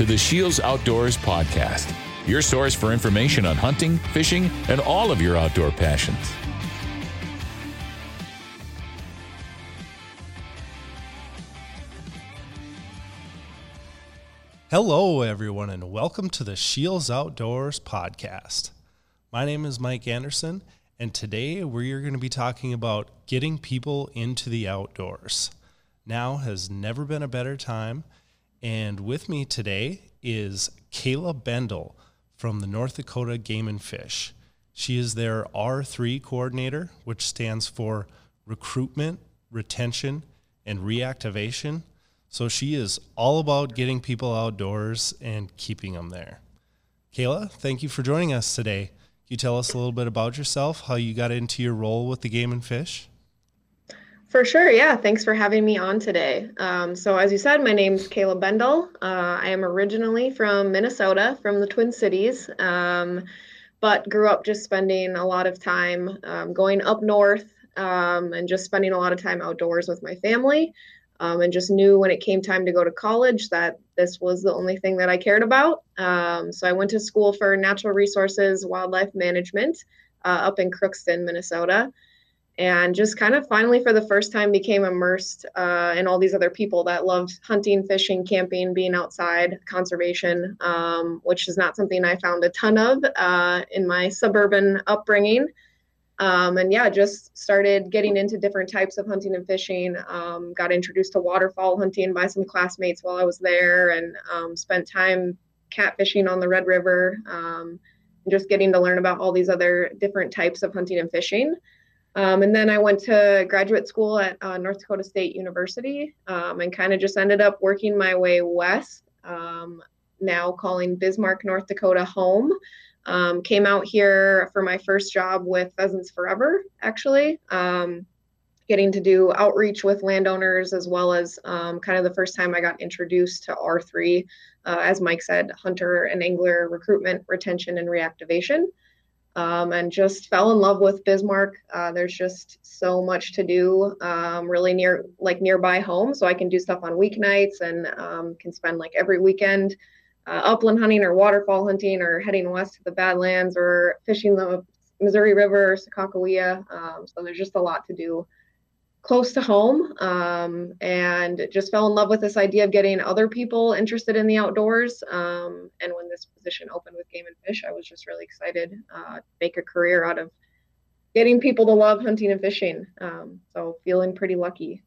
To the Shields Outdoors Podcast, your source for information on hunting, fishing, and all of your outdoor passions. Hello, everyone, and welcome to the Shields Outdoors Podcast. My name is Mike Anderson, and today we're going to be talking about getting people into the outdoors. Now has never been a better time and with me today is Kayla Bendel from the North Dakota Game and Fish. She is their R3 coordinator, which stands for recruitment, retention, and reactivation. So she is all about getting people outdoors and keeping them there. Kayla, thank you for joining us today. Can you tell us a little bit about yourself, how you got into your role with the Game and Fish? For sure. Yeah. Thanks for having me on today. Um, so, as you said, my name's Kayla Bendel. Uh, I am originally from Minnesota, from the Twin Cities, um, but grew up just spending a lot of time um, going up north um, and just spending a lot of time outdoors with my family. Um, and just knew when it came time to go to college that this was the only thing that I cared about. Um, so, I went to school for natural resources, wildlife management uh, up in Crookston, Minnesota and just kind of finally for the first time became immersed uh, in all these other people that loved hunting fishing camping being outside conservation um, which is not something i found a ton of uh, in my suburban upbringing. Um, and yeah just started getting into different types of hunting and fishing. Um, got introduced to waterfowl hunting by some classmates while i was there and um, spent time catfishing on the red river um, just getting to learn about all these other different types of hunting and fishing um, and then I went to graduate school at uh, North Dakota State University um, and kind of just ended up working my way west, um, now calling Bismarck, North Dakota home. Um, came out here for my first job with Pheasants Forever, actually, um, getting to do outreach with landowners as well as um, kind of the first time I got introduced to R3, uh, as Mike said, hunter and angler recruitment, retention, and reactivation um, and just fell in love with Bismarck. Uh, there's just so much to do, um, really near like nearby home, so I can do stuff on weeknights and um, can spend like every weekend uh, upland hunting or waterfowl hunting or heading west to the Badlands or fishing the Missouri River, Sakakawea. Um, so there's just a lot to do close to home um, and just fell in love with this idea of getting other people interested in the outdoors. Um, and when this position opened with Game and Fish, I was just really excited uh, to make a career out of getting people to love hunting and fishing. Um, so feeling pretty lucky.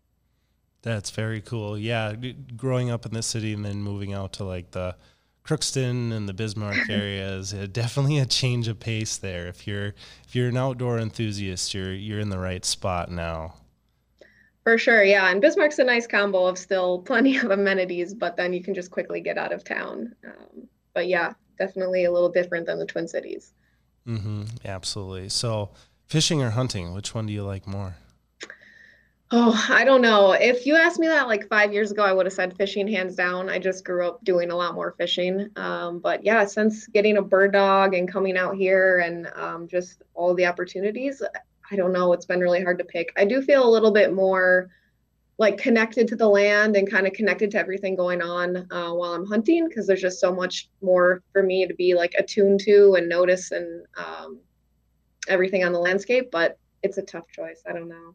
That's very cool. Yeah, growing up in this city and then moving out to like the Crookston and the Bismarck areas, definitely a change of pace there. If you're if you're an outdoor enthusiast, you're you're in the right spot now. For sure, yeah. And Bismarck's a nice combo of still plenty of amenities, but then you can just quickly get out of town. Um, but yeah, definitely a little different than the Twin Cities. Mm-hmm. Absolutely. So, fishing or hunting, which one do you like more? Oh, I don't know. If you asked me that like five years ago, I would have said fishing hands down. I just grew up doing a lot more fishing. Um, but yeah, since getting a bird dog and coming out here and um, just all the opportunities, I don't know. It's been really hard to pick. I do feel a little bit more like connected to the land and kind of connected to everything going on uh, while I'm hunting because there's just so much more for me to be like attuned to and notice and um, everything on the landscape. But it's a tough choice. I don't know.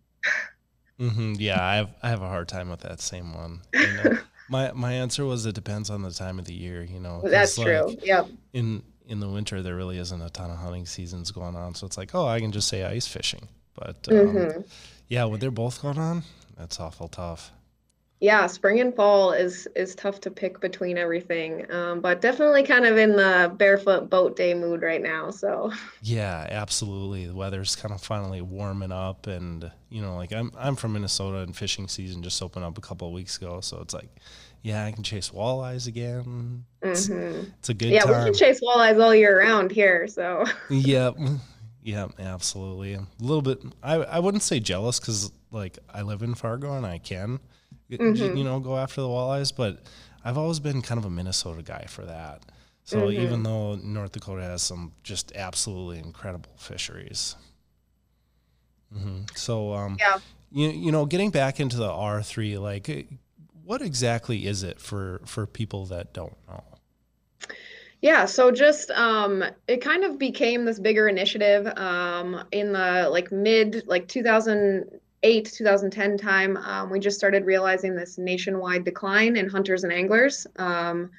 mm-hmm. Yeah, I have I have a hard time with that same one. You know? my my answer was it depends on the time of the year. You know, that's like, true. Yeah. In in the winter there really isn't a ton of hunting seasons going on so it's like oh i can just say ice fishing but um, mm-hmm. yeah when they're both going on that's awful tough yeah spring and fall is is tough to pick between everything um, but definitely kind of in the barefoot boat day mood right now so yeah absolutely the weather's kind of finally warming up and you know like i'm i'm from minnesota and fishing season just opened up a couple of weeks ago so it's like yeah, I can chase walleyes again. It's, mm-hmm. it's a good yeah, time. we can chase walleyes all year round here. So yep, yep, absolutely. A little bit. I I wouldn't say jealous because like I live in Fargo and I can, mm-hmm. you know, go after the walleyes. But I've always been kind of a Minnesota guy for that. So mm-hmm. even though North Dakota has some just absolutely incredible fisheries. Mm-hmm. So um, yeah. You, you know, getting back into the R three, like what exactly is it for for people that don't know? Yeah, so just um, it kind of became this bigger initiative um, in the like mid like 2008 2010 time. Um, we just started realizing this nationwide decline in hunters and anglers. Um,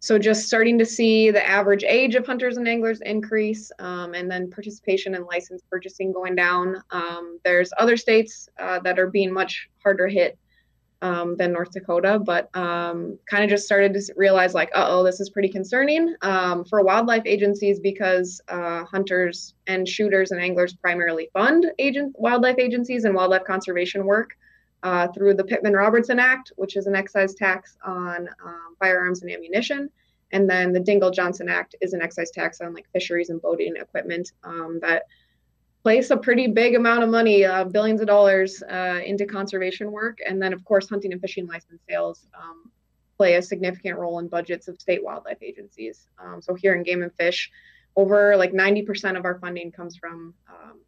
so just starting to see the average age of hunters and anglers increase, um, and then participation in license purchasing going down. Um, there's other states uh, that are being much harder hit um, than North Dakota, but um, kind of just started to realize like, oh, this is pretty concerning um, for wildlife agencies because uh, hunters and shooters and anglers primarily fund agent wildlife agencies and wildlife conservation work uh, through the Pittman Robertson Act, which is an excise tax on um, firearms and ammunition. And then the Dingell Johnson Act is an excise tax on like fisheries and boating equipment um, that place a pretty big amount of money, uh, billions of dollars, uh, into conservation work. And then, of course, hunting and fishing license sales um, play a significant role in budgets of state wildlife agencies. Um, so here in Game and Fish, over like 90% of our funding comes from um,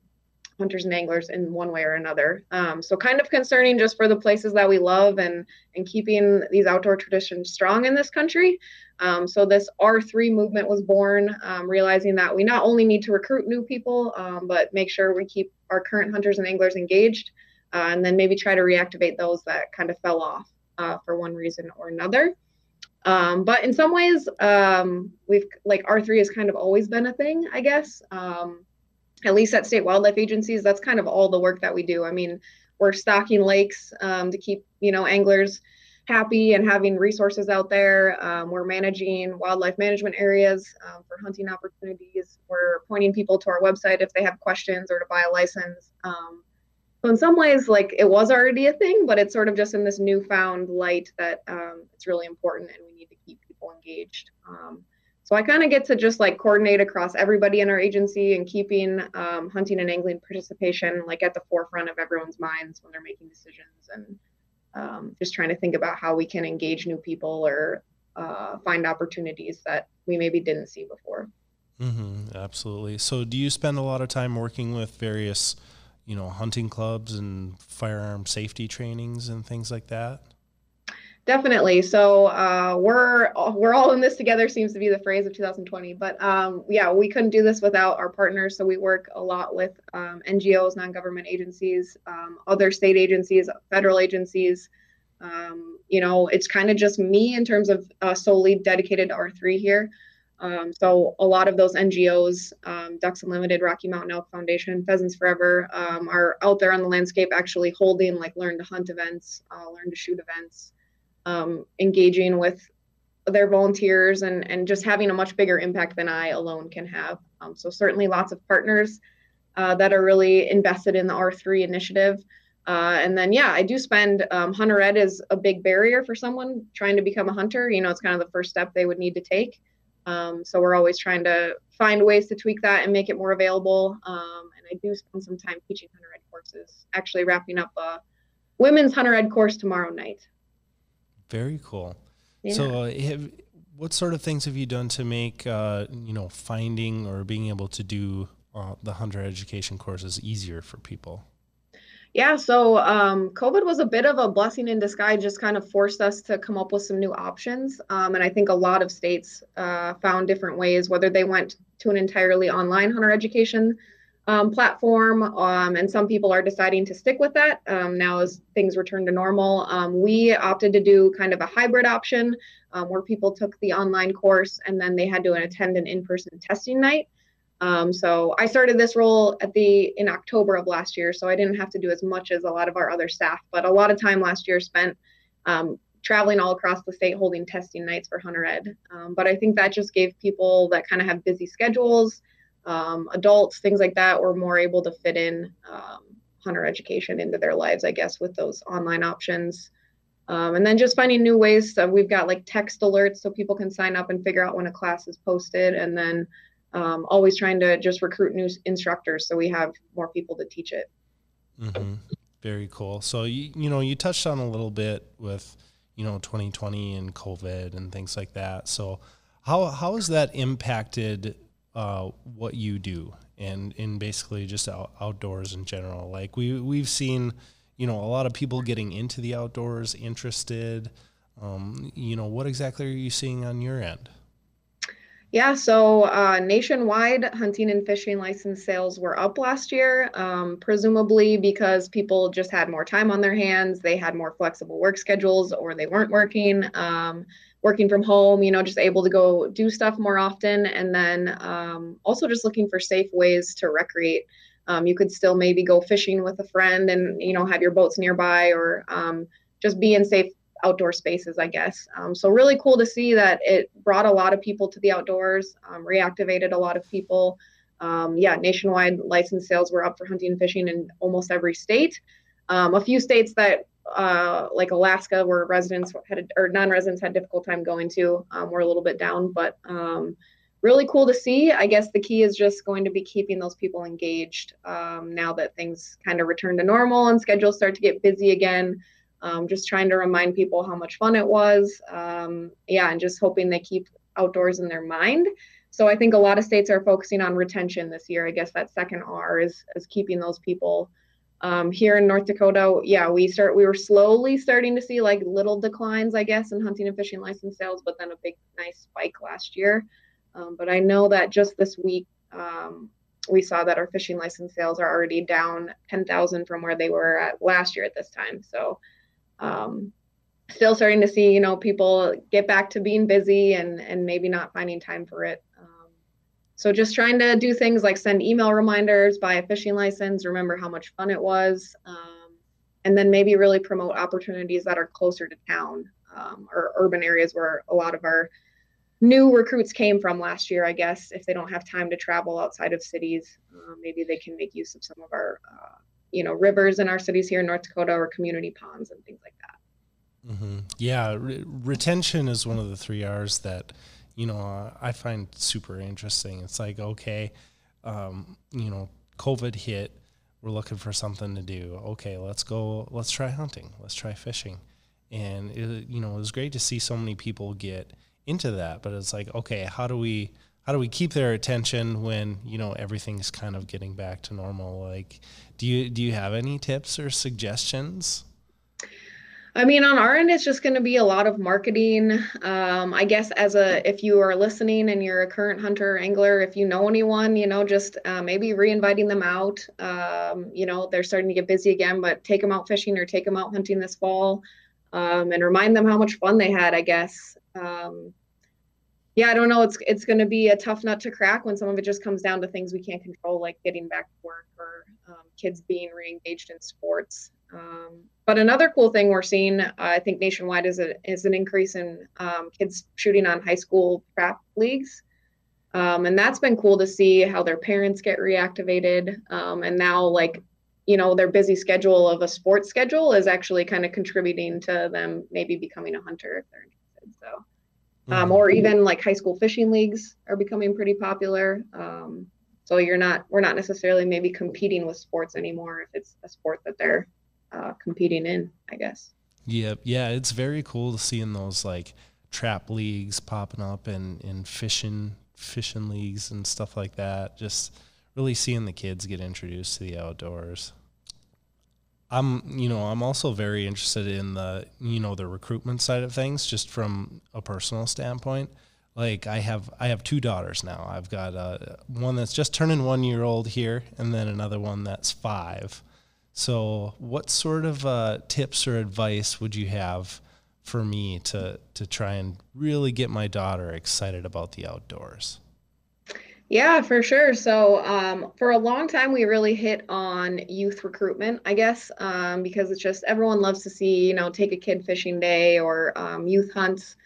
hunters and anglers in one way or another. Um, so kind of concerning just for the places that we love and and keeping these outdoor traditions strong in this country. Um, so this R3 movement was born, um, realizing that we not only need to recruit new people, um, but make sure we keep our current hunters and anglers engaged, uh, and then maybe try to reactivate those that kind of fell off uh, for one reason or another. Um, but in some ways, um, we've like R3 has kind of always been a thing, I guess. Um, at least at state wildlife agencies, that's kind of all the work that we do. I mean, we're stocking lakes to keep you know anglers happy and having resources out there. Um, we're managing wildlife management areas um, for hunting opportunities. We're pointing people to our website if they have questions or to buy a license. Um, so in some ways, like it was already a thing, but it's sort of just in this newfound light that um, it's really important and we need to keep people engaged. So I kind of get to just like coordinate across everybody in our agency and keeping um, hunting and angling participation like at the forefront of everyone's minds when they're making decisions and um, just trying to think about how we can engage new people or uh, find opportunities that we maybe didn't see before. Mm-hmm, absolutely. So, do you spend a lot of time working with various, you know, hunting clubs and firearm safety trainings and things like that? Definitely. So uh, we're we're all in this together. Seems to be the phrase of 2020. But um, yeah, we couldn't do this without our partners. So we work a lot with um, NGOs, non-government agencies, um, other state agencies, federal agencies. Um, you know, it's kind of just me in terms of uh, solely dedicated to R3 here. Um, so a lot of those NGOs, um, Ducks Unlimited, Rocky Mountain Elk Foundation, Pheasants Forever, are out there on the landscape actually holding like learn to hunt events, uh, learn to shoot events um, engaging with their volunteers and, and just having a much bigger impact than I alone can have. Um, so certainly lots of partners uh, that are really invested in the R3 initiative. Uh, and then, yeah, I do spend um, hunter ed is a big barrier for someone trying to become a hunter. You know, it's kind of the first step they would need to take. Um, so we're always trying to find ways to tweak that and make it more available. Um, and I do spend some time teaching hunter ed courses, actually wrapping up a women's hunter ed course tomorrow night. Very cool. Yeah. So, uh, have, what sort of things have you done to make uh, you know finding or being able to do uh, the hunter education courses easier for people? Yeah, so um, COVID was a bit of a blessing in disguise, just kind of forced us to come up with some new options. Um, and I think a lot of states uh, found different ways, whether they went to an entirely online hunter education um, platform, um, and some people are deciding to stick with that um, now as things return to normal. Um, we opted to do kind of a hybrid option um, where people took the online course and then they had to attend an in-person testing night. Um, so I started this role at the in October of last year, so I didn't have to do as much as a lot of our other staff, but a lot of time last year spent traveling all across the state holding testing nights for hunter ed. but I think that just gave people that kind of have busy schedules um, adults, things like that, were more able to fit in um, hunter education into their lives, I guess, with those online options. Um, and then just finding new ways. So we've got like text alerts so people can sign up and figure out when a class is posted. And then um, always trying to just recruit new instructors so we have more people to teach it. Mm-hmm. Very cool. So, you, you know, you touched on a little bit with, you know, 2020 and COVID and things like that. So, how, how has that impacted uh, what you do and in basically just out, outdoors in general. Like we we've seen, you know, a lot of people getting into the outdoors, interested. Um, you know, what exactly are you seeing on your end? Yeah, so uh, nationwide hunting and fishing license sales were up last year, um, presumably because people just had more time on their hands, they had more flexible work schedules, or they weren't working, um, working from home, you know, just able to go do stuff more often. And then um, also just looking for safe ways to recreate. Um, you could still maybe go fishing with a friend and, you know, have your boats nearby or um, just be in safe outdoor spaces, I guess. Um, so really cool to see that it brought a lot of people to the outdoors, um, reactivated a lot of people. Um, yeah, nationwide license sales were up for hunting and fishing in almost every state. A few states that, uh, like Alaska, where residents had or non-residents had difficult time going to, um, were a little bit down, but um, really cool to see. I guess the key is just going to be keeping those people engaged now that things kind of return to normal and schedules start to get busy again um, just trying to remind people how much fun it was. Um, yeah, and just hoping they keep outdoors in their mind. So I think a lot of states are focusing on retention this year. I guess that second R is is keeping those people. Um, here in North Dakota, yeah, we start we were slowly starting to see like little declines, I guess, in hunting and fishing license sales, but then a big nice spike last year. Um, but I know that just this week um, we saw that our fishing license sales are already down 10,000 from where they were at last year at this time. So um, still starting to see you know people get back to being busy and and maybe not finding time for it so just trying to do things like send email reminders buy a fishing license remember how much fun it was um, and then maybe really promote opportunities that are closer to town um, or urban areas where a lot of our new recruits came from last year i guess if they don't have time to travel outside of cities uh, maybe they can make use of some of our uh, you know rivers in our cities here in North Dakota or community ponds and things like that. Mm-hmm. Yeah, re- retention is one of the three R's that you know uh, I find super interesting. It's like okay, um, you know, COVID hit, we're looking for something to do. Okay, let's go. Let's try hunting. Let's try fishing, and it, you know it was great to see so many people get into that. But it's like okay, how do we how do we keep their attention when you know everything's kind of getting back to normal like do you do you have any tips or suggestions I mean, on our end, it's just going to be a lot of marketing. Um, I guess as a, if you are listening and you're a current hunter or angler, if you know anyone, you know, just uh, maybe re-inviting them out. Um, you know, they're starting to get busy again, but take them out fishing or take them out hunting this fall, um, and remind them how much fun they had. I guess. Um, yeah, I don't know. It's it's going to be a tough nut to crack when some of it just comes down to things we can't control, like getting back to work or um, kids being re-engaged in sports. Um, but another cool thing we're seeing, uh, I think nationwide, is a, is an increase in um, kids shooting on high school trap leagues, um, and that's been cool to see how their parents get reactivated, um, and now like you know their busy schedule of a sports schedule is actually kind of contributing to them maybe becoming a hunter if they're interested. So um, or even like high school fishing leagues are becoming pretty popular. Um, so you're not we're not necessarily maybe competing with sports anymore if it's a sport that they're uh, competing in, I guess. Yeah, yeah, it's very cool to see in those like trap leagues popping up and in fishing fishing leagues and stuff like that. Just really seeing the kids get introduced to the outdoors. I'm, you know, I'm also very interested in the, you know, the recruitment side of things, just from a personal standpoint. Like I have, I have two daughters now. I've got uh, one that's just turning one year old here, and then another one that's five. So, what sort of uh, tips or advice would you have for me to to try and really get my daughter excited about the outdoors? Yeah, for sure. So, um, for a long time, we really hit on youth recruitment, I guess, um, because it's just everyone loves to see, you know, take a kid fishing day or um, youth hunts.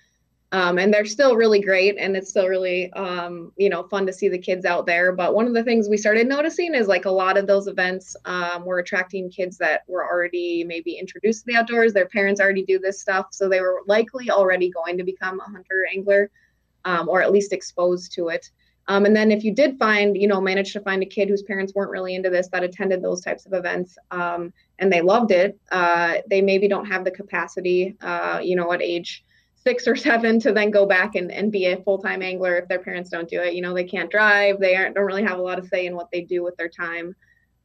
Um, and they're still really great and it's still really, um, you know, fun to see the kids out there. But one of the things we started noticing is like a lot of those events um, were attracting kids that were already maybe introduced to the outdoors. Their parents already do this stuff. So they were likely already going to become a hunter angler or at least exposed to it. Um, and then if you did find, you know, manage to find a kid whose parents weren't really into this that attended those types of events um, and they loved it, uh, they maybe don't have the capacity, uh, you know, at age six or seven to then go back and, and be a full-time angler if their parents don't do it. You know, they can't drive, they aren't, don't really have a lot of say in what they do with their time.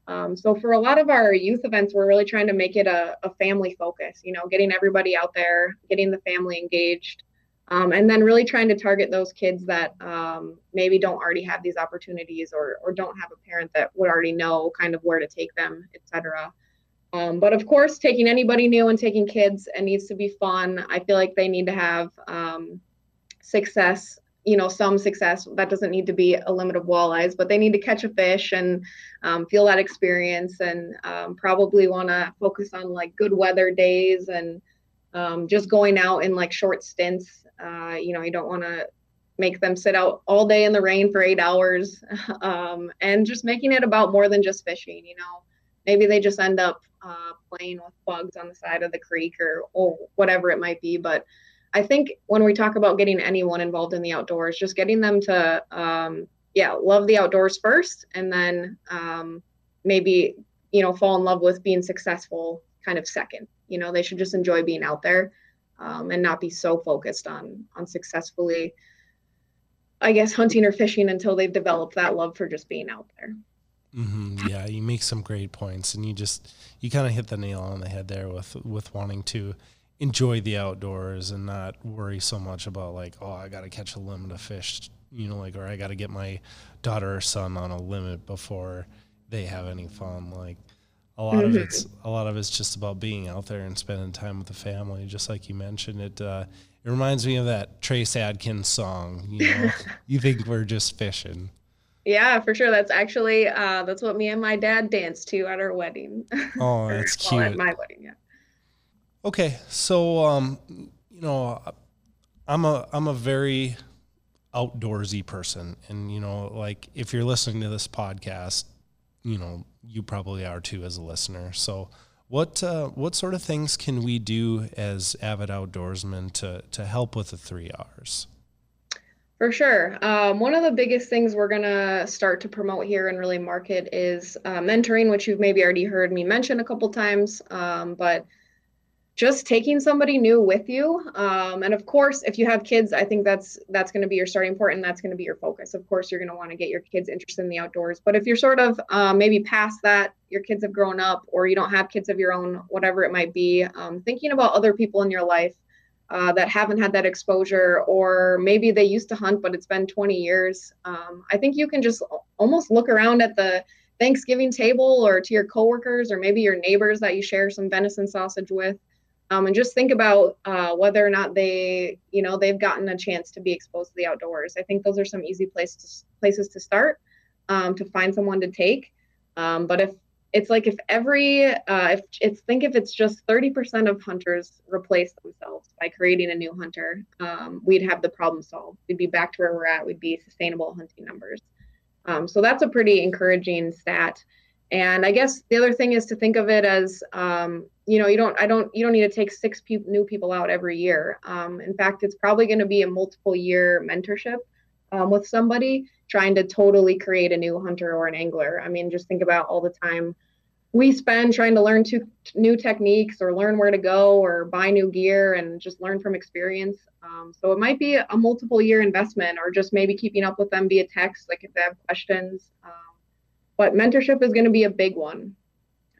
Um, so for a lot of our youth events, we're really trying to make it a, a family focus, you know, getting everybody out there, getting the family engaged, um, and then really trying to target those kids that um, maybe don't already have these opportunities or, or don't have a parent that would already know kind of where to take them, etc. Um, but of course, taking anybody new and taking kids, it needs to be fun. I feel like they need to have um, success you know some success. That doesn't need to be a limit of walleyes but they need to catch a fish and um, feel that experience and um, probably want to focus on like good weather days and um, just going out in like short stints. Uh, you know you don't want to make them sit out all day in the rain for eight hours um, and just making it about more than just fishing you know maybe they just end up uh, playing with bugs on the side of the creek or, or whatever it might be but I think when we talk about getting anyone involved in the outdoors, just getting them to, um, yeah, love the outdoors first, and then um, maybe you know fall in love with being successful kind of second. You know, they should just enjoy being out there um, and not be so focused on on successfully, I guess, hunting or fishing until they've developed that love for just being out there. Mm-hmm. Yeah, you make some great points, and you just you kind of hit the nail on the head there with with wanting to enjoy the outdoors and not worry so much about like oh i gotta catch a limit of fish you know like or i gotta get my daughter or son on a limit before they have any fun like a lot mm-hmm. of it's a lot of it's just about being out there and spending time with the family just like you mentioned it uh, it reminds me of that trace adkins song you know you think we're just fishing yeah, for sure. That's actually uh, that's what me and my dad danced to at our wedding. Oh, that's cute. Well, at my wedding, yeah. Okay, so um, you know, I'm a I'm a very outdoorsy person, and you know, like if you're listening to this podcast, you know, you probably are too as a listener. So, what uh, what sort of things can we do as avid outdoorsmen to to help with the three R's? For sure. Um, one of the biggest things we're going to start to promote here and really market is uh, mentoring, which you've maybe already heard me mention a couple times. Um, but just taking somebody new with you um, and of course if you have kids i think that's that's going to be your starting point and that's going to be your focus of course you're going to want to get your kids interested in the outdoors but if you're sort of um, maybe past that your kids have grown up or you don't have kids of your own whatever it might be um, thinking about other people in your life uh, that haven't had that exposure or maybe they used to hunt but it's been 20 years. Um, i think you can just almost look around at the thanksgiving table or to your coworkers or maybe your neighbors that you share some venison sausage with um, and just think about uh, whether or not they you know they've gotten a chance to be exposed to the outdoors. I think those are some easy places places to start um, to find someone to take. Um, but if it's like if every uh, if it's think if it's just 30% of hunters replace themselves by creating a new hunter um, we'd have the problem solved. We'd be back to where we're at. We'd be sustainable hunting numbers. Um, so that's a pretty encouraging stat. And i guess the other thing is to think of it as um, you know you don't i don't you don't need to take six pe- new people out every year. Um, in fact it's probably going to be a multiple year mentorship um, with somebody trying to totally create a new hunter or an angler. I mean just think about all the time we spend trying to learn to, new techniques or learn where to go or buy new gear and just learn from experience. Um, so it might be a multiple year investment or just maybe keeping up with them via text like if they have questions. Um, but mentorship is going to be a big one.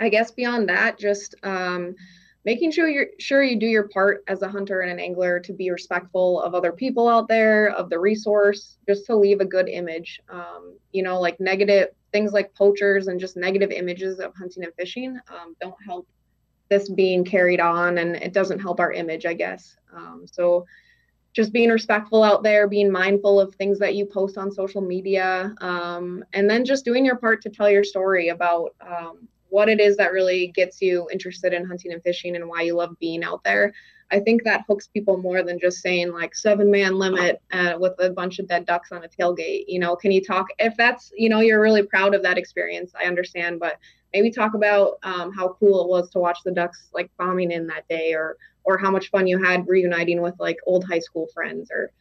I guess beyond that, just um, making sure you're sure you do your part as a hunter and an angler to be respectful of other people out there, of the resource, just to leave a good image. Um, you know, like negative things like poachers and just negative images of hunting and fishing um, don't help this being carried on, and it doesn't help our image, I guess. Um, so just being respectful out there, being mindful of things that you post on social media, um, and then just doing your part to tell your story about um, what it is that really gets you interested in hunting and fishing and why you love being out there. I think that hooks people more than just saying like seven man limit uh, with a bunch of dead ducks on a tailgate. You know, can you talk if that's you know you're really proud of that experience? I understand, but maybe talk about um, how cool it was to watch the ducks like bombing in that day, or or how much fun you had reuniting with like old high school friends, or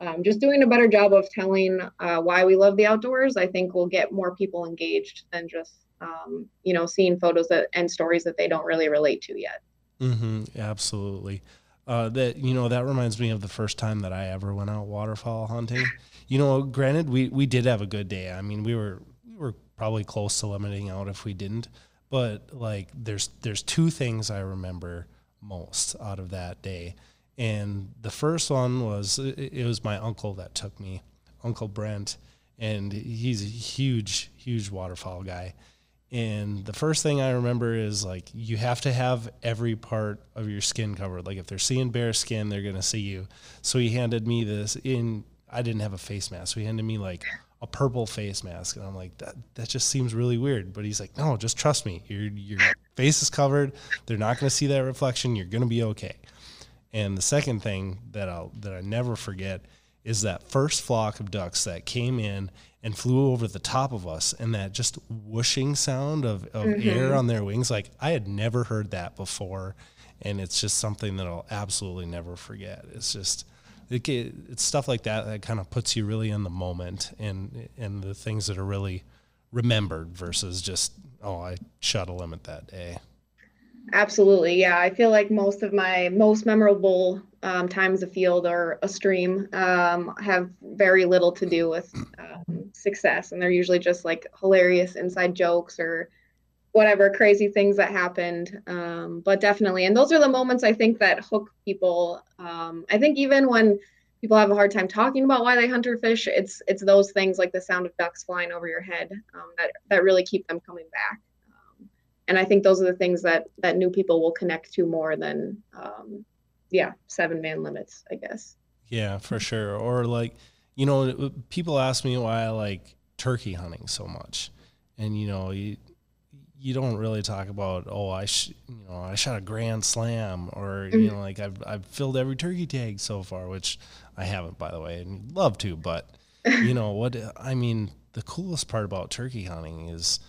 um, just doing a better job of telling uh, why we love the outdoors. I think will get more people engaged than just um, you know, seeing photos that, and stories that they don't really relate to yet. Mm-hmm, absolutely. Uh, that you know that reminds me of the first time that I ever went out waterfowl hunting. You know, granted we we did have a good day. I mean, we were we were probably close to limiting out if we didn't. But like, there's there's two things I remember most out of that day, and the first one was it was my uncle that took me, Uncle Brent, and he's a huge huge waterfowl guy. And the first thing I remember is like you have to have every part of your skin covered. Like if they're seeing bare skin, they're gonna see you. So he handed me this in I didn't have a face mask. So he handed me like a purple face mask, and I'm like, that that just seems really weird. But he's like, no, just trust me. Your your face is covered. They're not to see that reflection. You're to be okay. And the second thing that I'll that I never forget is that first flock of ducks that came in and flew over the top of us, and that just whooshing sound of, of mm-hmm. air on their wings. Like I had never heard that before, and it's just something that I'll absolutely never forget. It's just it, it's stuff like that that kind of puts you really in the moment and and the things that are really remembered versus just oh I shot a limit that day. Absolutely, yeah. I feel like most of my most memorable um, times field or a stream um, have very little to do with um, success, and they're usually just like hilarious inside jokes or whatever crazy things that happened. Um, but definitely, and those are the moments I think that hook people. Um, I think even when people have a hard time talking about why they hunt or fish, it's it's those things like the sound of ducks flying over your head um, that that really keep them coming back. And I think those are the things that that new people will connect to more than, um, yeah, seven man limits, I guess. Yeah, for sure. Or like, you know, people ask me why I like turkey hunting so much, and you know, you you don't really talk about oh I sh- you know I shot a grand slam or mm-hmm. you know like I've I've filled every turkey tag so far which I haven't by the way and love to but you know what I mean the coolest part about turkey hunting is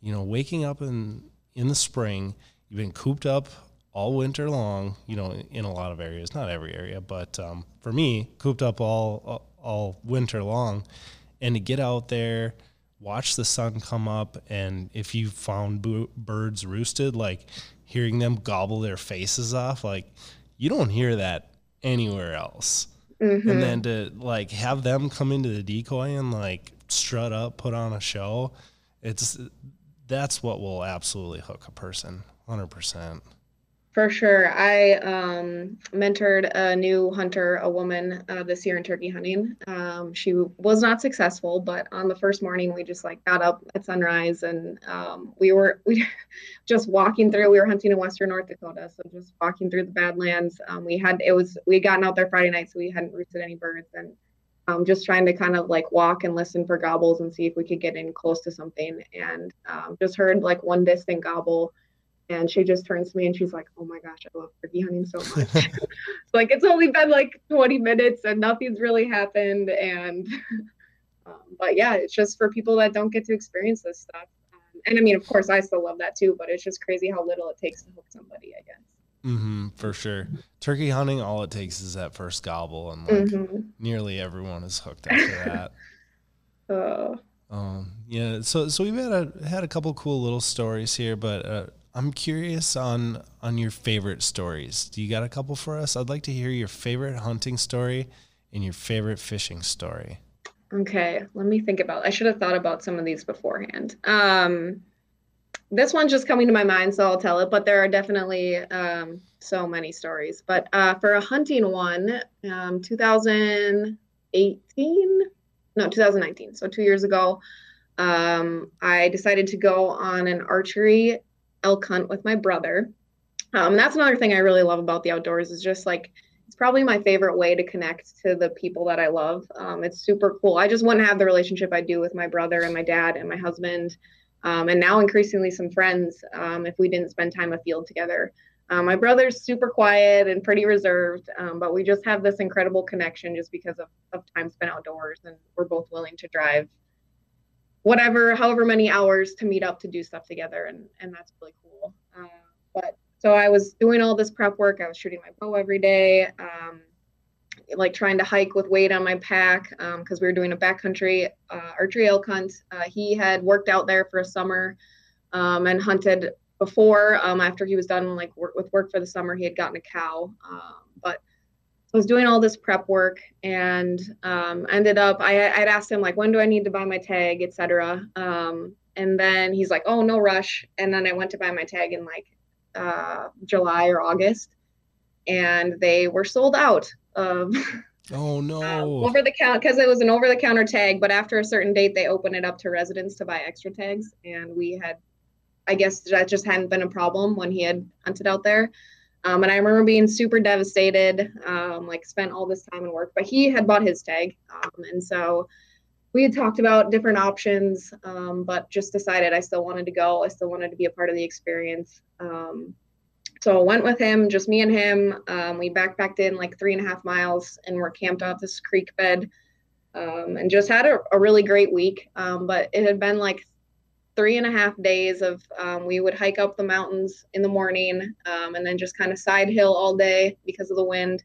you know waking up in in the spring you've been cooped up all winter long you know in a lot of areas not every area but um, for me cooped up all all winter long and to get out there watch the sun come up and if you found bo- birds roosted like hearing them gobble their faces off like you don't hear that anywhere else mm-hmm. and then to like have them come into the decoy and like strut up put on a show it's that's what will absolutely hook a person 100% for sure. I um, mentored a new hunter, a woman, uh, this year in turkey hunting. Um, she was not successful, but on the first morning, we just like got up at sunrise and um, we were we just walking through. We were hunting in western North Dakota, so just walking through the Badlands. Um, we had it was we had gotten out there Friday night, so we hadn't roosted any birds, and um, just trying to kind of like walk and listen for gobbles and see if we could get in close to something, and um, just heard like one distant gobble and she just turns to me and she's like, "Oh my gosh, I love turkey hunting so much." it's like it's only been like 20 minutes and nothing's really happened, and um, but yeah, it's just for people that don't get to experience this stuff. Um, and I mean, of course, I still love that too, but it's just crazy how little it takes to hook somebody, I guess. Mm-hmm, for sure. Turkey hunting, all it takes is that first gobble, and like mm-hmm. nearly everyone is hooked after that. uh. Um, yeah. So, so we've had a had a couple cool little stories here, but uh, I'm curious on on your favorite stories. Do you got a couple for us? I'd like to hear your favorite hunting story and your favorite fishing story. Okay, let me think about. I should have thought about some of these beforehand. Um, this one's just coming to my mind, so I'll tell it. But there are definitely um, so many stories. But uh, for a hunting one, um, 2018, no, 2019, so two years ago, um, I decided to go on an archery elk hunt with my brother. Um, that's another thing I really love about the outdoors is just like it's probably my favorite way to connect to the people that I love. Um, it's super cool. I just wouldn't have the relationship I do with my brother and my dad and my husband, um, and now increasingly some friends um, if we didn't spend time afield together. Um, my brother's super quiet and pretty reserved, um, but we just have this incredible connection just because of, of time spent outdoors, and we're both willing to drive whatever, however many hours to meet up to do stuff together, and and that's really cool. Uh, but so I was doing all this prep work. I was shooting my bow every day, um, like trying to hike with weight on my pack because um, we were doing a backcountry uh, archery elk hunt. Uh, he had worked out there for a summer um, and hunted before. Um, after he was done like work with work for the summer, he had gotten a cow, um, but I was doing all this prep work and um, ended up I, I'd asked him like when do I need to buy my tag, etc. Um, and then he's like, oh no rush. And then I went to buy my tag in like uh, July or August, and they were sold out of. Oh no! Uh, over the counter because it was an over the counter tag, but after a certain date, they open it up to residents to buy extra tags, and we had, I guess that just hadn't been a problem when he had hunted out there. Um, and I remember being super devastated, um, like spent all this time and work, but he had bought his tag. Um, and so we had talked about different options, um, but just decided I still wanted to go. I still wanted to be a part of the experience. Um, so I went with him, just me and him. Um, we backpacked in like three and a half miles and we're camped off this creek bed and just had a, a, really great week. but it had been like three and a half days of um, we would hike up the mountains in the morning um, and then just kind of side hill all day because of the wind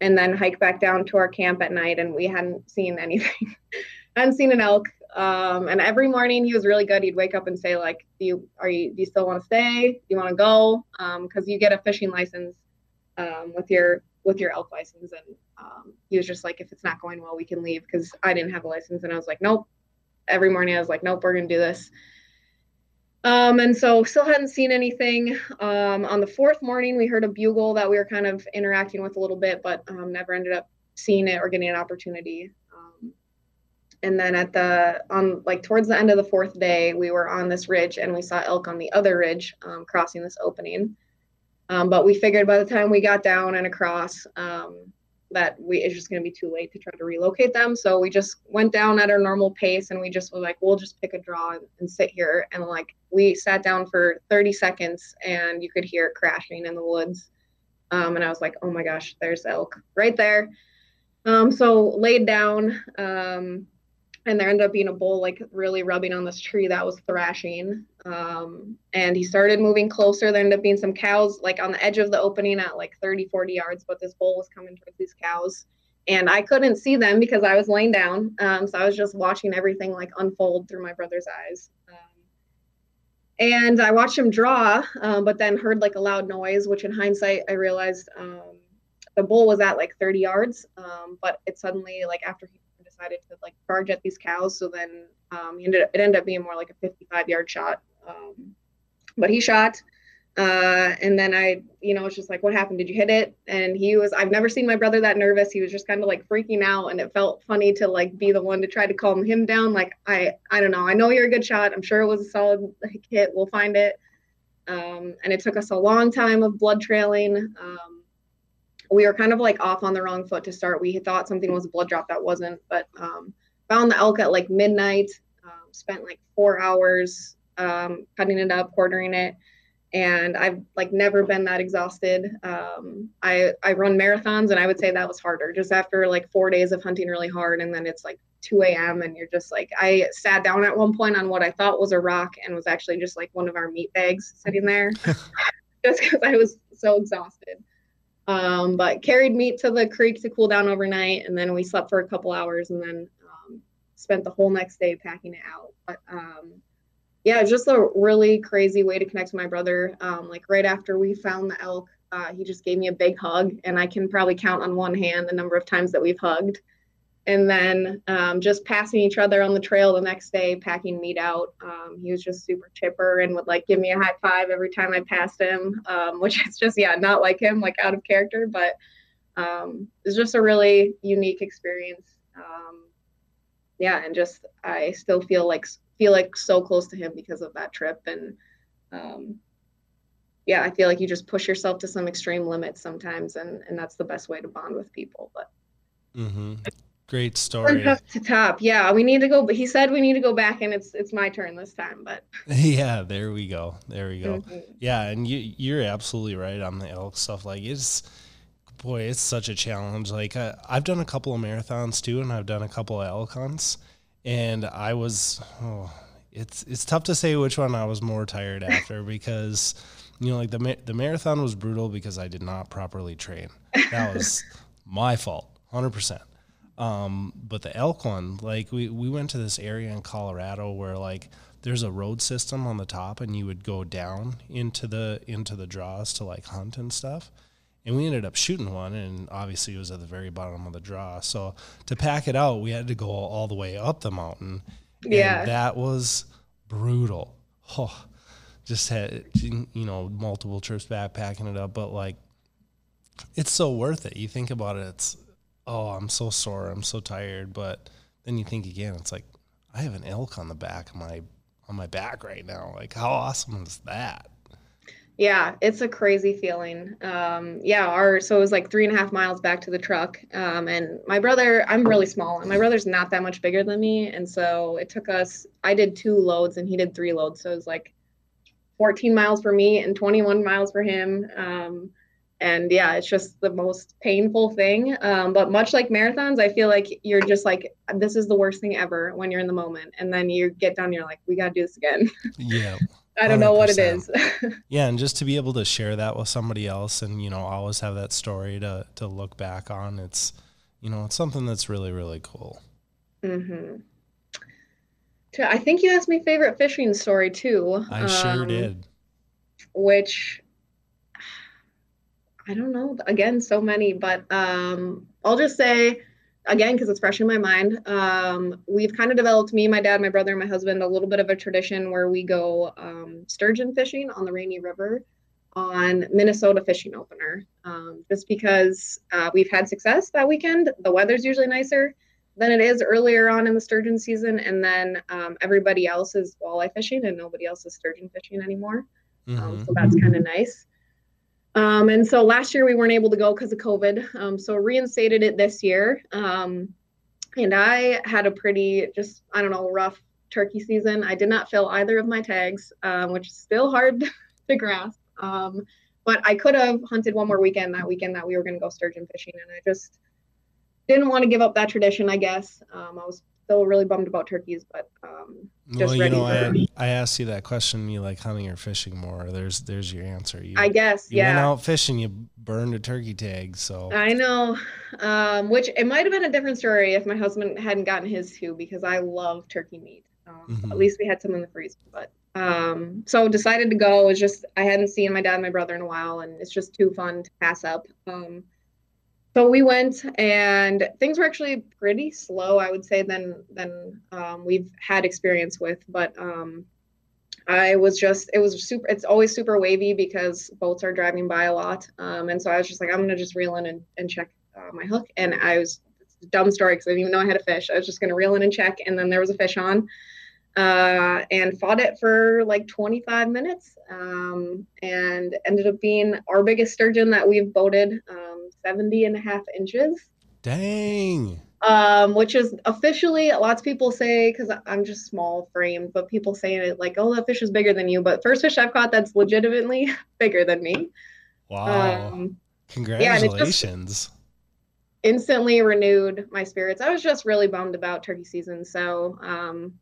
and then hike back down to our camp at night and we hadn't seen anything hadn't seen an elk um, and every morning he was really good. He'd wake up and say like do you are you do you still want to stay? Do you want to go? Because um, you get a fishing license um, with your with your elk license. And um, he was just like if it's not going well we can leave. Because i didn't have a license. And i was like nope. Every morning i was like nope we're gonna do this. Um, and so still hadn't seen anything. Um, on the fourth morning, we heard a bugle that we were kind of interacting with a little bit, but um, never ended up seeing it or getting an opportunity. Um, and then at the on like towards the end of the fourth day, we were on this ridge and we saw elk on the other ridge um, crossing this opening. Um, but we figured by the time we got down and across, that we it's just going to be too late to try to relocate them. So we just went down at our normal pace and we just were like, we'll just pick a draw and, and sit here. And like we sat down for 30 seconds and you could hear it crashing in the woods. Um, and I was like, oh my gosh, there's elk right there. Um, so laid down, um, and there ended up being a bull like really rubbing on this tree that was thrashing. Um, and he started moving closer. There ended up being some cows like on the edge of the opening at like 30, 40 yards, but this bull was coming towards these cows. And I couldn't see them because I was laying down. Um, so I was just watching everything like unfold through my brother's eyes. Um, and I watched him draw, um, but then heard like a loud noise, which in hindsight, I realized um, the bull was at like 30 yards. Um, but it suddenly, like after he decided to like charge at these cows. So then um, he ended up, it ended up being more like a 55 yard shot. Um, but he shot. Uh, and then I, you know, it's just like, what happened? Did you hit it? And he was, I've never seen my brother that nervous. He was just kind of like freaking out and it felt funny to like be the one to try to calm him down. Like, I, I don't know. I know you're a good shot. I'm sure it was a solid hit. We'll find it. Um, and it took us a long time of blood trailing. Um, we were kind of like off on the wrong foot to start. We thought something was a blood drop that wasn't, but um, found the elk at like midnight. Um, spent like four hours um, cutting it up, quartering it, and I've like never been that exhausted. Um, I I run marathons, and I would say that was harder. Just after like four days of hunting really hard, and then it's like 2 a.m. and you're just like I sat down at one point on what I thought was a rock and was actually just like one of our meat bags sitting there, just because I was so exhausted. Um, but carried meat to the creek to cool down overnight, and then we slept for a couple hours, and then um, spent the whole next day packing it out. But um, yeah, just a really crazy way to connect to my brother. Um, like right after we found the elk, uh, he just gave me a big hug, and I can probably count on one hand the number of times that we've hugged and then um, just passing each other on the trail the next day, packing meat out. Um, he was just super chipper and would like give me a high five every time I passed him, um, which is just yeah, not like him, like out of character, but um, it's just a really unique experience. Um, yeah, and just I still feel like feel like so close to him because of that trip, and um, yeah, I feel like you just push yourself to some extreme limits sometimes, and and that's the best way to bond with people, but. Mm-hmm. Great story. To top. Yeah, we need to go. But he said we need to go back, and it's it's my turn this time. But yeah, there we go. There we go. Mm-hmm. Yeah, and you you're absolutely right on the elk stuff. Like it's boy, it's such a challenge. Like I, I've done a couple of marathons too, and I've done a couple of elk hunts, and I was oh, it's it's tough to say which one I was more tired after because you know like the the marathon was brutal because I did not properly train. That was my fault, hundred percent. Um, but the elk one, like we, we went to this area in Colorado where like there's a road system on the top and you would go down into the into the draws to like hunt and stuff. and we ended up shooting one, and obviously it was at the very bottom of the draw. So to pack it out, we had to go all the way up the mountain. Yeah. that was brutal. Oh, just had you know multiple trips backpacking it up, but like it's so worth it. You think about it, it's oh, I'm so sore, I'm so tired, but then you think again, it's like I have an elk on the back of my on my back right now. Like how awesome is that? Yeah, it's a crazy feeling. Um, yeah, our so it was like three and a half miles back to the truck. Um, and my brother, I'm really small, and my brother's not that much bigger than me. And so it took us, I did two loads and he did three loads. So it was like 14 miles for me and 21 miles for him. Um, and yeah, it's just the most painful thing. Um, but much like marathons, I feel like you're just like, this is the worst thing ever when you're in the moment. And then you get done, you're like, we got to do this again. Yeah. I don't know what it is. yeah, and just to be able to share that with somebody else, and you know, always have that story to to look back on. It's you know, it's something that's really really cool. mm-hmm I think you asked me favorite fishing story too. I sure um, did. Which I don't know. Again, so many, but um, I'll just say again because it's fresh in my mind. Um, we've kind of developed me, my dad, my brother, and my husband a little bit of a tradition where we go um, sturgeon fishing on the Rainy River on Minnesota fishing opener. Um, just because uh, we've had success that weekend. The weather's usually nicer than it is earlier on in the sturgeon season, and then um, everybody else is walleye fishing and nobody else is sturgeon fishing anymore. Um, Mhm. so that's kind of nice. Um, and so last year we weren't able to go because of COVID. Um, so reinstated it this year. Um, and I had a pretty, just, I don't know, rough turkey season. I did not fill either of my tags, um, which is still hard to grasp. Um, but I could have hunted one more weekend that weekend that we were going to go sturgeon fishing. And I just didn't want to give up that tradition, I guess. Um, I was still really bummed about turkeys, but well, you know, I, I asked you that question. You like hunting or fishing more? There's there's your answer. You, I guess, you yeah. went out fishing. You burned a turkey tag. So I know, um, which it might have been a different story if my husband hadn't gotten his too, because I love turkey meat. Um, Mhm. At least we had some in the freezer, but um, so decided to go. It was just I hadn't seen my dad and my brother in a while, and it's just too fun to pass up. Um, so we went, and things were actually pretty slow, I would say, than than um, we've had experience with. But um, I was just it was super. It's always super wavy because boats are driving by a lot, um, and so I was just like, I'm gonna just reel in and, and check uh, my hook, and I was dumb story because I didn't even know I had a fish. I was just gonna reel in and check, and then there was a fish on, uh, and fought it for like 25 minutes, um, and ended up being our biggest sturgeon that we've boated, um, 70 and a half inches dang. um, which is officially lots of people say because I'm just small framed, but people say it like, "Oh, that fish is bigger than you." But first fish I've caught that's legitimately bigger than me. Wow. Um, and it's just- Congratulations. instantly renewed my spirits. I was just really bummed about turkey season, so um,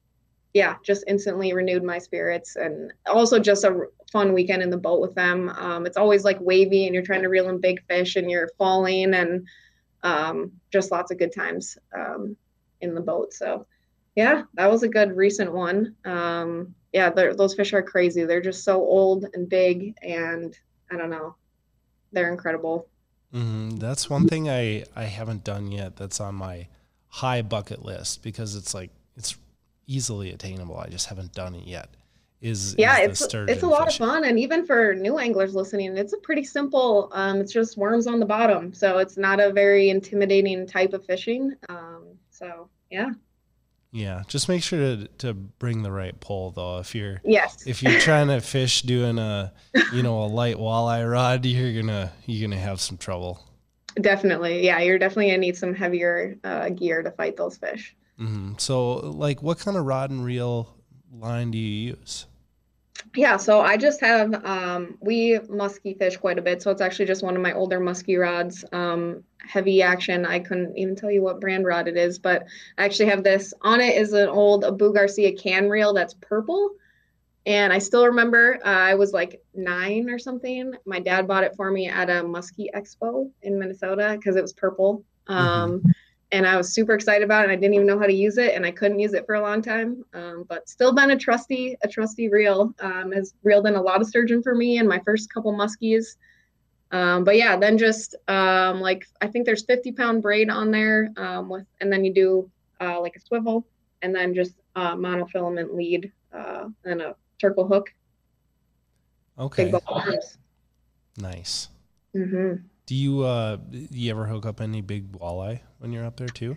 yeah, just instantly renewed my spirits, and also just a fun weekend in the boat with them. Um, it's always like wavy, and you're trying to reel in big fish, and you're falling, and um, just lots of good times um, in the boat. So yeah, that was a good recent one. Um, yeah, those fish are crazy. They're just so old and big, and I don't know, they're incredible. hmm That's one thing I I haven't done yet. That's on my high bucket list because it's like it's easily attainable. I just haven't done it yet. Is yeah is it's it's a lot fishing. of fun and even for new anglers listening it's a pretty simple um it's just worms on the bottom so it's not a very intimidating type of fishing um so yeah Yeah, just make sure to to bring the right pole though. If you're yes if you're trying to fish doing a you know a light walleye rod, you're gonna you're gonna have some trouble. definitely yeah you're definitely gonna need some heavier uh, gear to fight those fish hmm So like, what kind of rod and reel line do you use? Yeah, so I just have um we musky fish quite a bit, so it's actually just one of my older musky rods. Um heavy action. I couldn't even tell you what brand rod it is, but I actually have this on it is an old Abu Garcia can reel that's purple. And I still remember uh, I was like nine or something. My dad bought it for me at a musky expo in Minnesota because it was purple. Um, and I was super excited about it. And I didn't even know how to use it, and I couldn't use it for a long time. Um, but still been a trusty, a trusty reel. Um, has reeled in a lot of sturgeon for me in my first couple muskies. Um, but yeah, then just um, like I think there's 50 pound braid on there um, with, and then you do uh, like a swivel, and then just uh, monofilament lead uh, and a turtle hook. Okay. Nice. Mm-hmm. Do you uh you ever hook up any big walleye when you're up there too?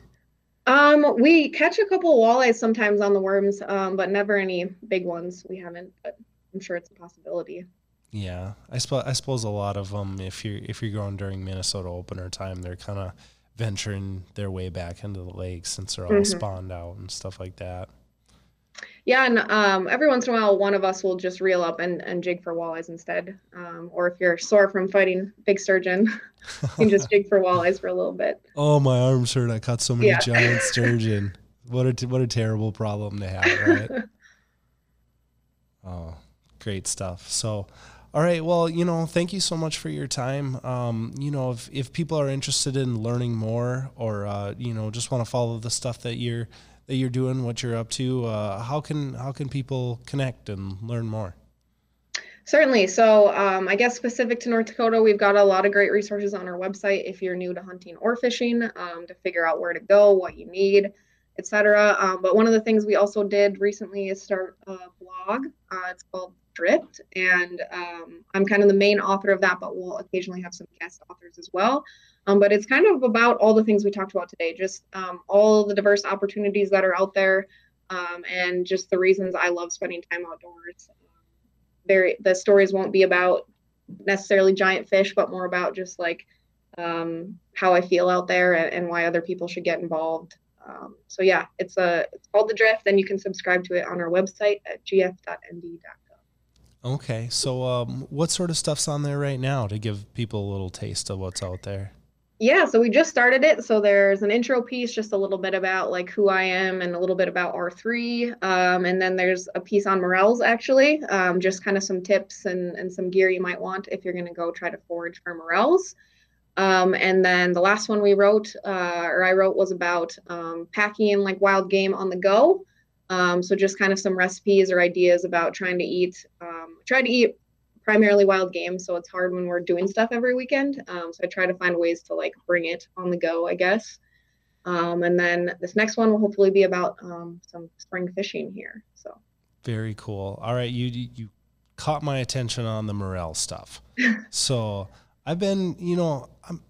Um, we catch a couple walleyes sometimes on the worms, um, but never any big ones. We haven't, but I'm sure it's a possibility. Yeah, I suppose I suppose a lot of them, if you're if you're going during Minnesota opener time, they're kind of venturing their way back into the lake since they're all mm-hmm. spawned out and stuff like that. Yeah, and um, every once in a while, one of us will just reel up and, and jig for walleyes instead. Um, or if you're sore from fighting big sturgeon, you can just jig for walleyes for a little bit. Oh, my arms hurt! I caught so many yeah. giant sturgeon. What a what a terrible problem to have, right? oh, great stuff. So, all right. Well, you know, thank you so much for your time. Um, you know, if if people are interested in learning more, or uh, you know, just want to follow the stuff that you're that you're doing, what you're up to, uh, how can how can people connect and learn more? Certainly. So, um, I guess specific to North Dakota, we've got a lot of great resources on our website if you're new to hunting or fishing um, to figure out where to go, what you need, etc. Um, but one of the things we also did recently is start a blog. Uh, it's called Drift, and um, I'm kind of the main author of that, but we'll occasionally have some guest authors as well. Um, but it's kind of about all the things we talked about today, just um, all the diverse opportunities that are out there, um, and just the reasons I love spending time outdoors. There, the stories won't be about necessarily giant fish, but more about just like um, how I feel out there and, and, why other people should get involved. Um, so yeah, it's a it's called the Drift, and you can subscribe to it on our website at gf.nd.gov. Okay, so um, what sort of stuff's on there right now to give people a little taste of what's out there? Yeah, so we just started it. So there's an intro piece, just a little bit about like who I am and a little bit about R3. Um, and then there's a piece on morels actually, um, just kind of some tips and, and some gear you might want if you're going to go try to forage for morels. Um, and then the last one we wrote, uh, or I wrote, was about um, packing like wild game on the go. Um, so just kind of some recipes or ideas about trying to eat, um, try to eat primarily wild game, so it's hard when we're doing stuff every weekend. Um, so I try to find ways to like bring it on the go, I guess. Um, and then this next one will hopefully be about um, some spring fishing here. So very cool. All right, you you caught my attention on the morel stuff. so I've been, you know, I'm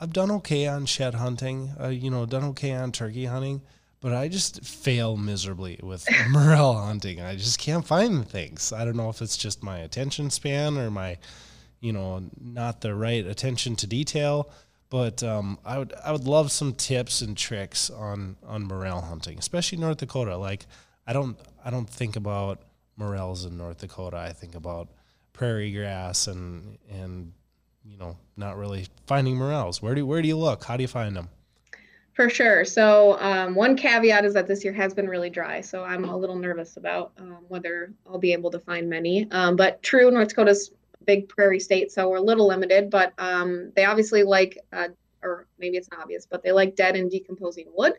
I've done okay on shed hunting. Uh, you know, done okay on turkey hunting but I just fail miserably with morel hunting. I just can't find things. I don't know if it's just my attention span or my, you know, not the right attention to detail. But um, I would I would love some tips and tricks on on morel hunting, especially North Dakota. Like I don't I don't think about morels in North Dakota. I think about prairie grass and and you know not really finding morels. Where do where do you look? How do you find them? For sure. So, um, one caveat is that this year has been really dry. So, I'm a little nervous about um, whether I'll be able to find many. Um, but true, North Dakota's big prairie state, so we're a little limited. But um, they obviously like, uh, or maybe it's not obvious, but they like dead and decomposing wood.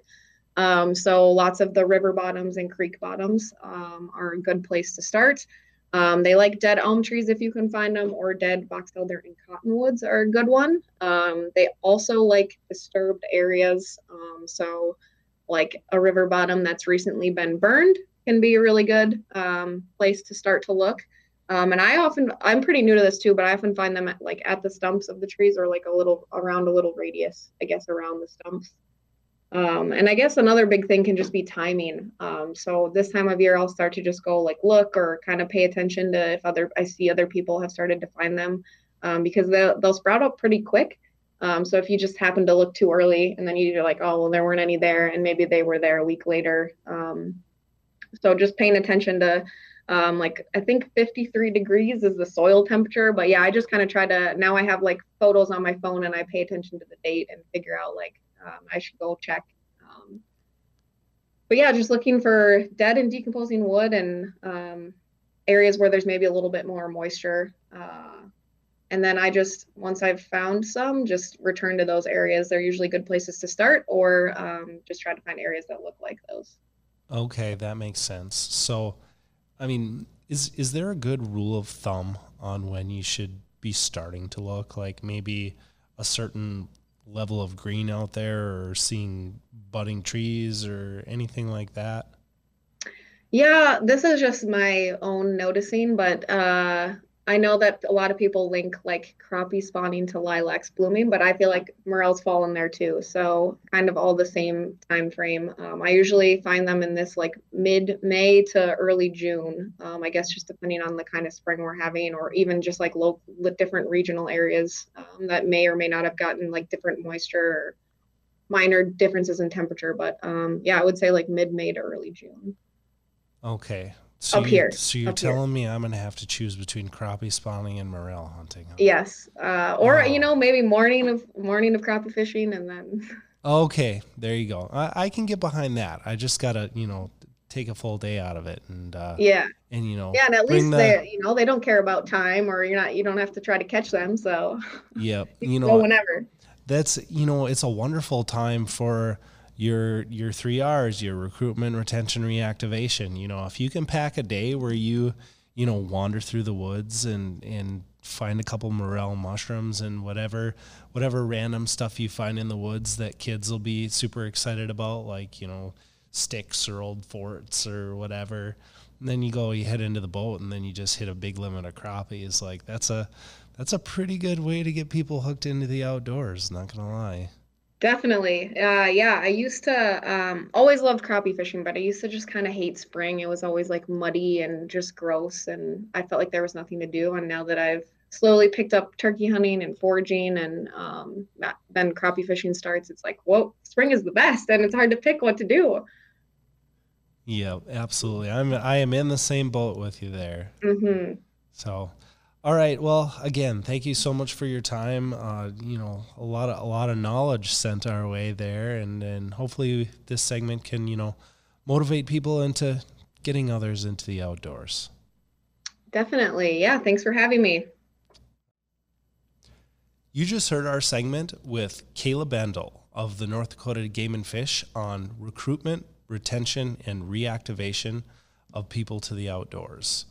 Um, so, lots of the river bottoms and creek bottoms um, are a good place to start. Um, they like dead elm trees if you can find them, or dead box elder and cottonwoods are a good one. Um, they also like disturbed areas. Um, so, like a river bottom that's recently been burned can be a really good um, place to start to look. Um, and I often, I'm pretty new to this too, but I often find them at, like at the stumps of the trees or like a little around a little radius, I guess, around the stumps. Um, and I guess another big thing can just be timing. Um, so this time of year, I'll start to just go like look or kind of pay attention to if other I see other people have started to find them um, because they'll they'll sprout up pretty quick. Um, so if you just happen to look too early and then you're like, oh well, there weren't any there, and maybe they were there a week later. Um, so just paying attention to um, like I think 53 degrees is the soil temperature, but yeah, I just kind of try to now I have like photos on my phone and I pay attention to the date and figure out like um, I should go check. Um, but yeah, just looking for dead and decomposing wood and um, areas where there's maybe a little bit more moisture. Uh, and then I just, once I've found some, just return to those areas. They're usually good places to start, or um, just try to find areas that look like those. Okay, that makes sense. So, I mean, is is there a good rule of thumb on when you should be starting to look? Like maybe a certain level of green out there or seeing budding trees or anything like that? Yeah, this is just my own noticing, but uh, I know that a lot of people link like crappie spawning to lilacs blooming, but I feel like morels fall in there too. So kind of all the same time frame. Um, I usually find them in this like mid May to early June. Um, I guess just depending on the kind of spring we're having, or even just like local different regional areas um, that may or may not have gotten like different moisture or minor differences in temperature. But um, yeah, I would say like mid May to early June. Okay, so Up you- here. So you're Up here. telling me I'm going to have to choose between crappie spawning and morel hunting? huh? Yes, uh, or you know maybe morning of morning of crappie fishing and then Okay, there you go. I, I can get behind that. I just gotta, you know, take a full day out of it, and uh, yeah. and you know, Yeah, and at least the- they, you know, they don't care about time, or you're not, you don't have to try to catch them. So yep, you, you know, whenever. that's you know, it's a wonderful time for your your three R's: your recruitment, retention, reactivation. You know, if you can pack a day where you, you know, wander through the woods and and find a couple morel mushrooms and whatever whatever random stuff you find in the woods that kids will be super excited about like you know sticks or old forts or whatever and then you go you head into the boat and then you just hit a big limit of crappie is like that's a that's a pretty good way to get people hooked into the outdoors not gonna lie Definitely. Uh, yeah, I used to um, always loved crappie fishing, but I used to just kind of hate spring. It was always like muddy and just gross, and I felt like there was nothing to do. And now that I've slowly picked up turkey hunting and foraging, and um, that- then crappie fishing starts, it's like, whoa, spring is the best, and it's hard to pick what to do. yeah absolutely i'm i am in the same boat with you there hmm So, all right. Well, again, thank you so much for your time. Uh, you know, a lot of a lot of knowledge sent our way there, and and hopefully this segment can you know motivate people into getting others into the outdoors. Definitely. Yeah. Thanks for having me. You just heard our segment with Kayla Bendel of the North Dakota Game and Fish on recruitment, retention, and reactivation of people to the outdoors.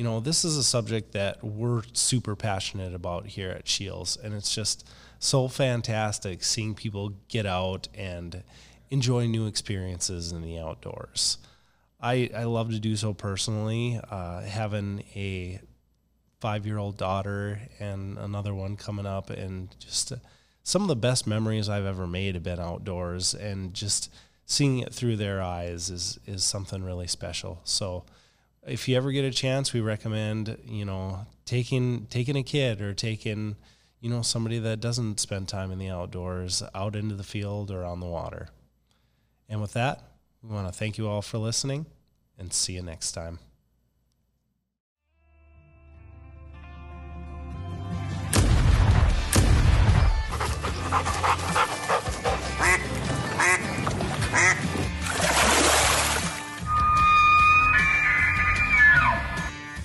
You know, this is a subject that we're super passionate about here at Shields, and it's just so fantastic seeing people get out and enjoy new experiences in the outdoors. I, I love to do so personally. Uh, having a five year old daughter and another one coming up, and just uh, some of the best memories I've ever made have been outdoors, and just seeing it through their eyes is is something really special. So, if you ever get a chance, we recommend you know taking taking a kid or taking you know somebody that doesn't spend time in the outdoors out into the field or on the water. And with that, we want to thank you all for listening and see you next time.